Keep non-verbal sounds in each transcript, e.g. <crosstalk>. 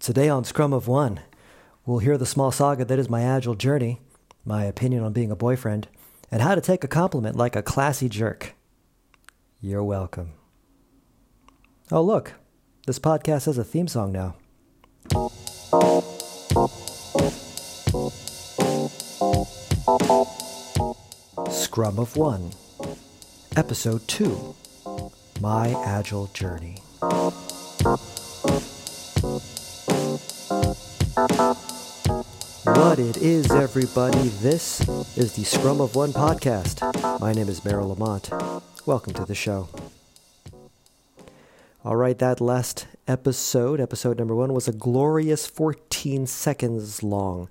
Today on Scrum of One, we'll hear the small saga that is my agile journey, my opinion on being a boyfriend, and how to take a compliment like a classy jerk. You're welcome. Oh, look, this podcast has a theme song now. Scrum of One, Episode 2 My Agile Journey. What it is, everybody. This is the Scrum of One podcast. My name is Merrill Lamont. Welcome to the show. All right, that last episode, episode number one, was a glorious 14 seconds long.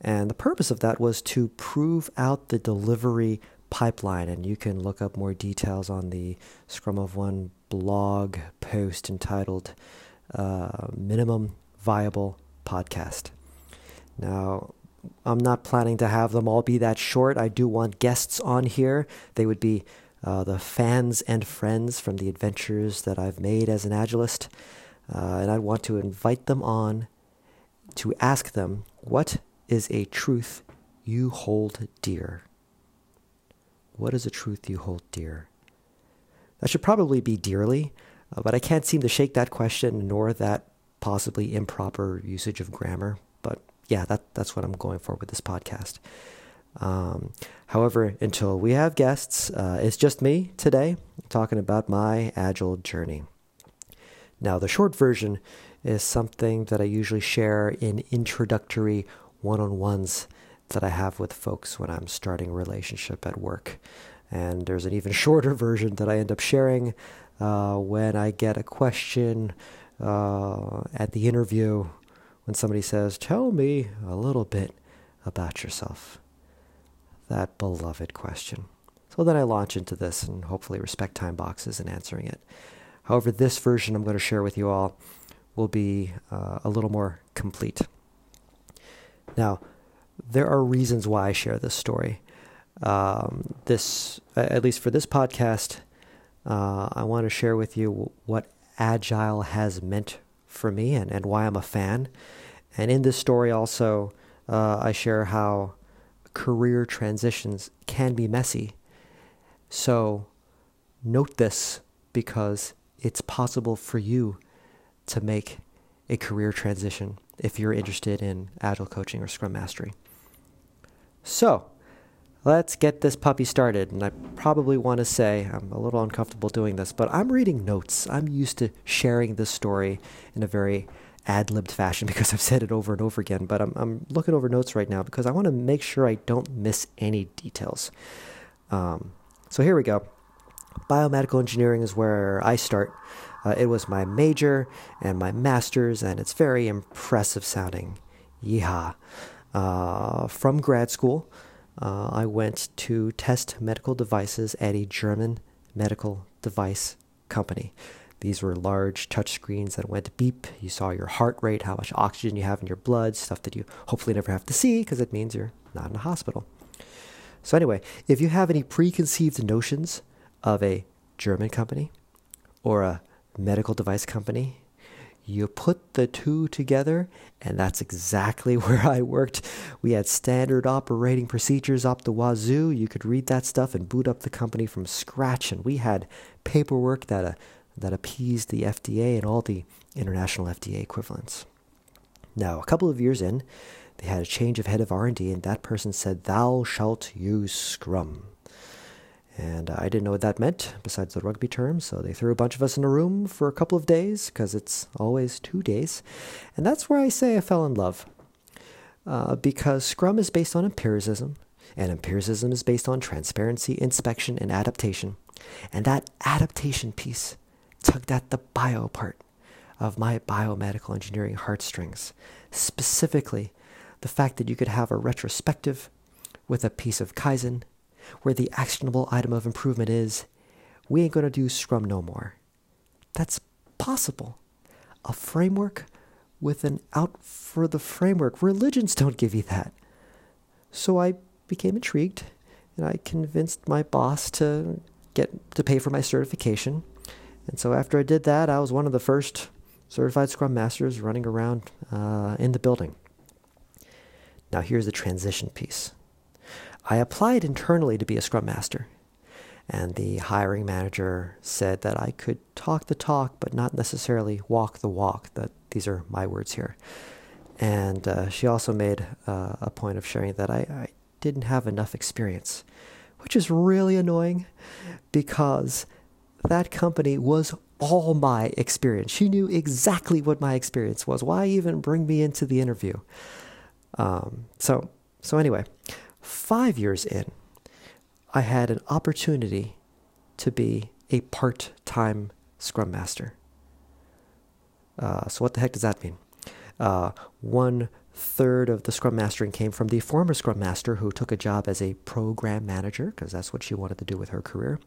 And the purpose of that was to prove out the delivery pipeline. And you can look up more details on the Scrum of One blog post entitled uh, Minimum Viable Podcast. Now, I'm not planning to have them all be that short. I do want guests on here. They would be uh, the fans and friends from the adventures that I've made as an Agilist. Uh, and I want to invite them on to ask them what is a truth you hold dear? What is a truth you hold dear? That should probably be dearly, uh, but I can't seem to shake that question nor that possibly improper usage of grammar. But yeah, that, that's what I'm going for with this podcast. Um, however, until we have guests, uh, it's just me today talking about my agile journey. Now, the short version is something that I usually share in introductory one on ones that I have with folks when I'm starting a relationship at work. And there's an even <laughs> shorter version that I end up sharing uh, when I get a question uh, at the interview when somebody says, Tell me a little bit about yourself. That beloved question. So then I launch into this and hopefully respect time boxes in answering it. However, this version I'm going to share with you all will be uh, a little more complete. Now, there are reasons why I share this story. Um, this, at least for this podcast, uh, I want to share with you what Agile has meant for me and, and why I'm a fan. And in this story, also, uh, I share how career transitions can be messy. So, note this because it's possible for you to make a career transition if you're interested in Agile coaching or Scrum Mastery. So, let's get this puppy started. And I probably want to say, I'm a little uncomfortable doing this, but I'm reading notes. I'm used to sharing this story in a very ad libbed fashion <laughs> because I've said it over and over again. But I'm, I'm looking over notes right now because I want to make sure I don't miss any details. Um, so here we go. Biomedical engineering is where I start. Uh, it was my major and my master's, and it's very impressive sounding. Yeehaw. Uh, from grad school, uh, I went to test medical devices at a German medical device company. These were large touch screens that went beep. You saw your heart rate, how much oxygen you have in your blood, stuff that you hopefully never have to see because it means you're not in a hospital. So, anyway, if you have any preconceived notions of a German company or a medical device company, you put the two together, and that's exactly <laughs> where I worked. We had standard operating procedures up the wazoo. You could read that stuff and boot up the company from scratch, and we had paperwork that, uh, that appeased the FDA and all the international FDA equivalents. Now, a couple of years in, they had a change of head of R&D, and that person said, "Thou shalt use Scrum." And I didn't know what that meant besides the rugby term, so they threw a bunch of us in a room for a couple of days because it's always two days. And that's where I say I fell in love. Uh, because Scrum is based on empiricism, and empiricism is based on transparency, inspection, and adaptation. And that adaptation piece tugged at the bio part of my biomedical engineering heartstrings. Specifically, the fact that you could have a retrospective with a piece of Kaizen where the actionable item of improvement is, we ain't going to do Scrum no more. That's possible. A framework with an out for the framework. Religions don't give you that. So I became intrigued and I convinced my boss to get to pay for my certification. And so after I did that, I was one of the first certified Scrum Masters running around uh, in the building. Now, here's the transition piece. I applied internally to be a Scrum Master, and the hiring manager said that I could talk the talk, but not necessarily walk the walk. That these are my words here. And uh, she also made uh, a point of sharing that I, I didn't have enough experience, which is really annoying because that company was all my experience. She knew exactly what my experience was. Why even bring me into the interview? Um, so, so anyway, five years in, I had an opportunity to be a part-time Scrum Master. Uh, so what the heck does that mean? Uh, one third of the Scrum Mastering came from the former Scrum Master who took a job as a program manager because that's what she wanted to do with her career.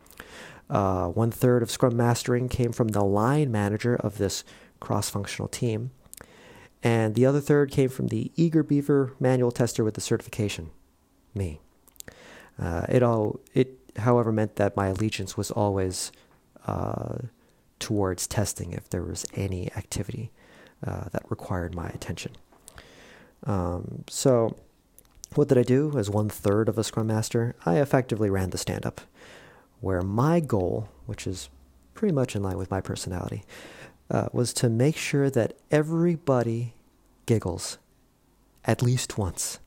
Uh, one third of Scrum Mastering came from the line manager of this cross functional team. And the other third came from the eager beaver manual tester with the certification, me. Uh, it all it, however, meant that my allegiance was always uh, towards testing if there was any activity uh, that required my attention. Um, so, what did I do as one third of a Scrum Master? I effectively ran the stand up, where my goal, which is pretty much in line with my personality, uh, was to make sure that everybody giggles at least once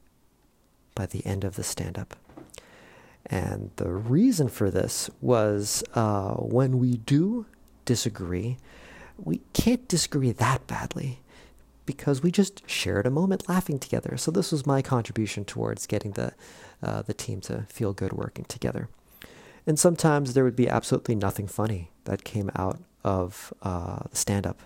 by the end of the stand up. And the reason for this was uh, when we do disagree, we can't disagree that badly because we just shared a moment laughing together. So this was my contribution towards getting the uh, the team to feel good working together. And sometimes there would be absolutely nothing funny that came out of uh, the stand up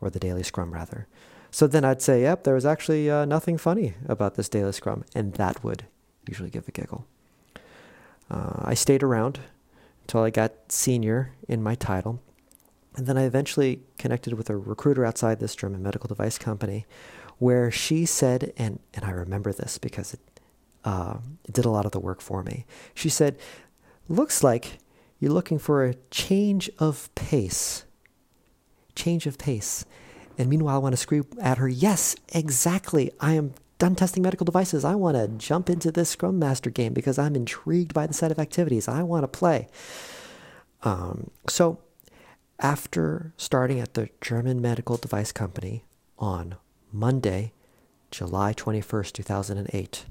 or the daily scrum rather. So then I'd say, yep, there was actually uh, nothing funny about this daily scrum, and that would usually give a giggle. Uh, I stayed around until I got senior in my title, and then I eventually connected with a recruiter outside this German medical device company where she said, and, and I remember this because it, uh, it did a lot of the work for me. She said, Looks like you're looking for a change of pace. Change of pace. And meanwhile, I want to scream at her, Yes, exactly. I am done testing medical devices. I want to jump into this Scrum Master game because I'm intrigued by the set of activities. I want to play. Um, so after starting at the German medical device company on Monday, July 21st, 2008,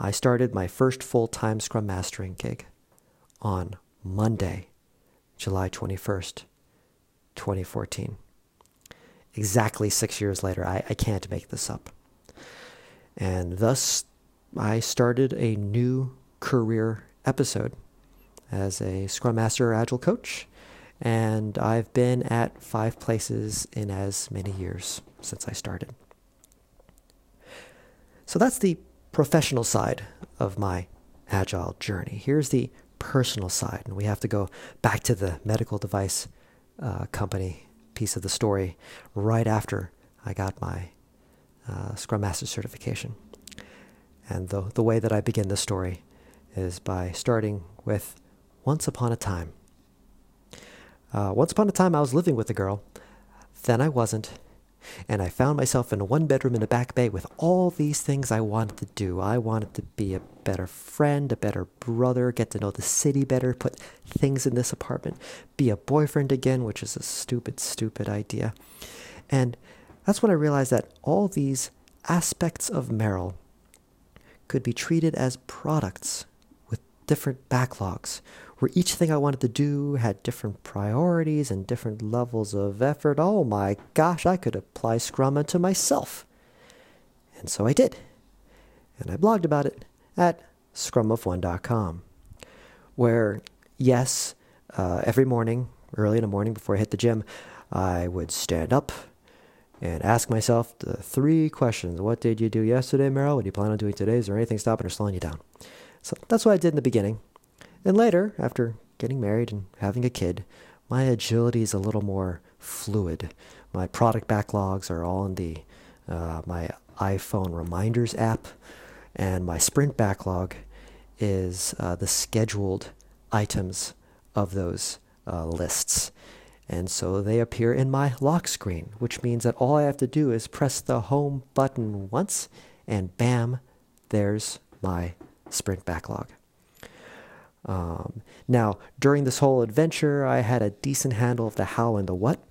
I started my first full time Scrum Mastering gig on Monday, July 21st, 2014. Exactly six years later. I, I can't make this up. And thus, I started a new career episode as a Scrum Master or Agile coach and I've been at five places in as many years since I started. So that's the professional side of my agile journey. Here's the personal side, and we have to go back to the medical device uh, company piece of the story right after I got my uh, Scrum Master certification. And the, the way that I begin the story is by starting with Once Upon a Time. Uh, once upon a time, I was living with a girl. Then I wasn't. And I found myself in a one bedroom in a back bay with all these things I wanted to do. I wanted to be a better friend, a better brother, get to know the city better, put things in this apartment, be a boyfriend again, which is a stupid, stupid idea. And that's when I realized that all these aspects of Merrill could be treated as products with different backlogs, where each thing I wanted to do had different priorities and different levels of effort. Oh my gosh, I could apply Scrum to myself. And so I did. And I blogged about it at scrumofone.com, where, yes, uh, every morning, early in the morning before I hit the gym, I would stand up and ask myself the three questions. What did you do yesterday, Merrill? What do you plan on doing today? Is there anything stopping or slowing you down? So that's what I did in the beginning. And later, after getting married and having a kid, my agility is a little more fluid. My product backlogs are all in the uh, my iPhone reminders app, and my sprint backlog is uh, the scheduled items of those uh, lists. And so they appear in my lock screen, which means that all I have to do is press the home button once, and bam, there's my sprint backlog. Um, now, during this whole adventure, I had a decent handle of the how and the what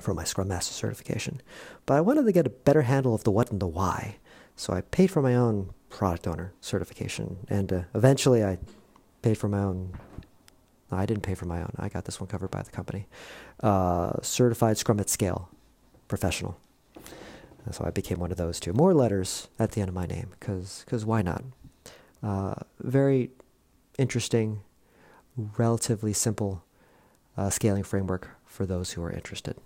for my Scrum Master certification, but I wanted to get a better handle of the what and the why. So I paid for my own product owner certification, and uh, eventually I paid for my own. No, I didn't pay for my own. I got this one covered by the company. Uh, certified Scrum at Scale professional. And so I became one of those two. More letters at the end of my name, because why not? Uh, very interesting, relatively simple uh, scaling framework for those who are interested.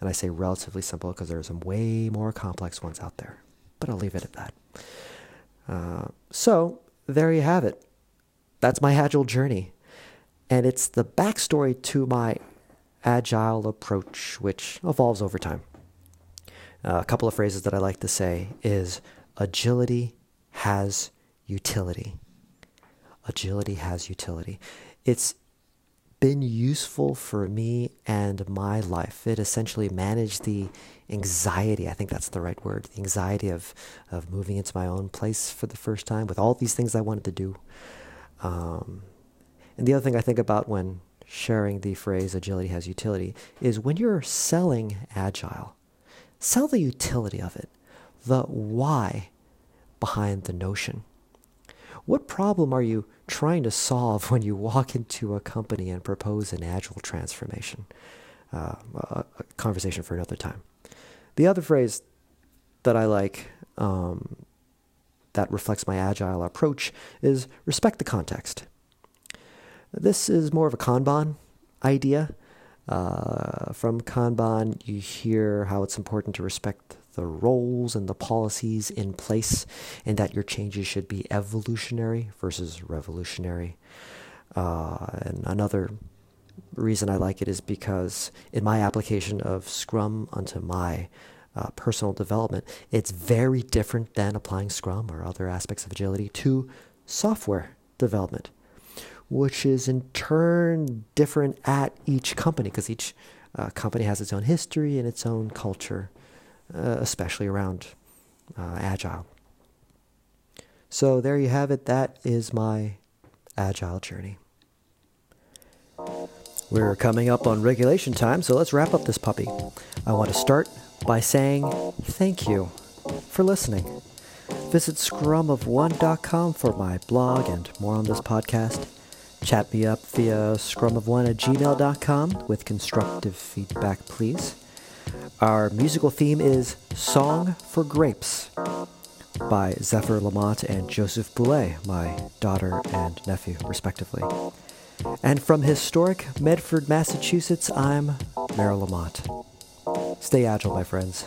And I say relatively simple because there are some way more complex ones out there. But I'll leave it at that. Uh, so there you have it. That's my agile journey. And it's the backstory to my agile approach, which evolves over time. Uh, a couple of phrases that I like to say is agility has utility. Agility has utility. It's been useful for me and my life. It essentially managed the anxiety. I think that's the right word. The anxiety of of moving into my own place for the first time with all these things I wanted to do. Um, and the other thing I think about when sharing the phrase agility has utility is when you're selling agile, sell the utility of it, the why behind the notion. What problem are you trying to solve when you walk into a company and propose an agile transformation? Uh, a, conversation for another time. The other phrase that I like um, that reflects my agile approach is respect the context. This is more of a Kanban idea. Uh, from Kanban, you hear how it's important to respect the roles and the policies in place, and that your changes should be evolutionary versus revolutionary. Uh, and another reason I like it is because in my application of Scrum onto my uh, personal development, it's very different than applying Scrum or other aspects of agility to software development, which is in turn different at each company because each uh, company has its own history and its own culture, uh, especially around uh, agile. So there you have it. That is my agile journey. We're coming up on regulation time, so let's wrap up this puppy. I want to start by saying thank you for listening. Visit scrumofone.com for my blog and more on this podcast. Chat me up via scrumofone at gmail.com with constructive feedback, please. Our musical theme is Song for Grapes by Zephyr Lamont and Joseph Boulet, my daughter and nephew, respectively. And from historic Medford, Massachusetts, I'm Merrill Lamont. Stay agile, my friends.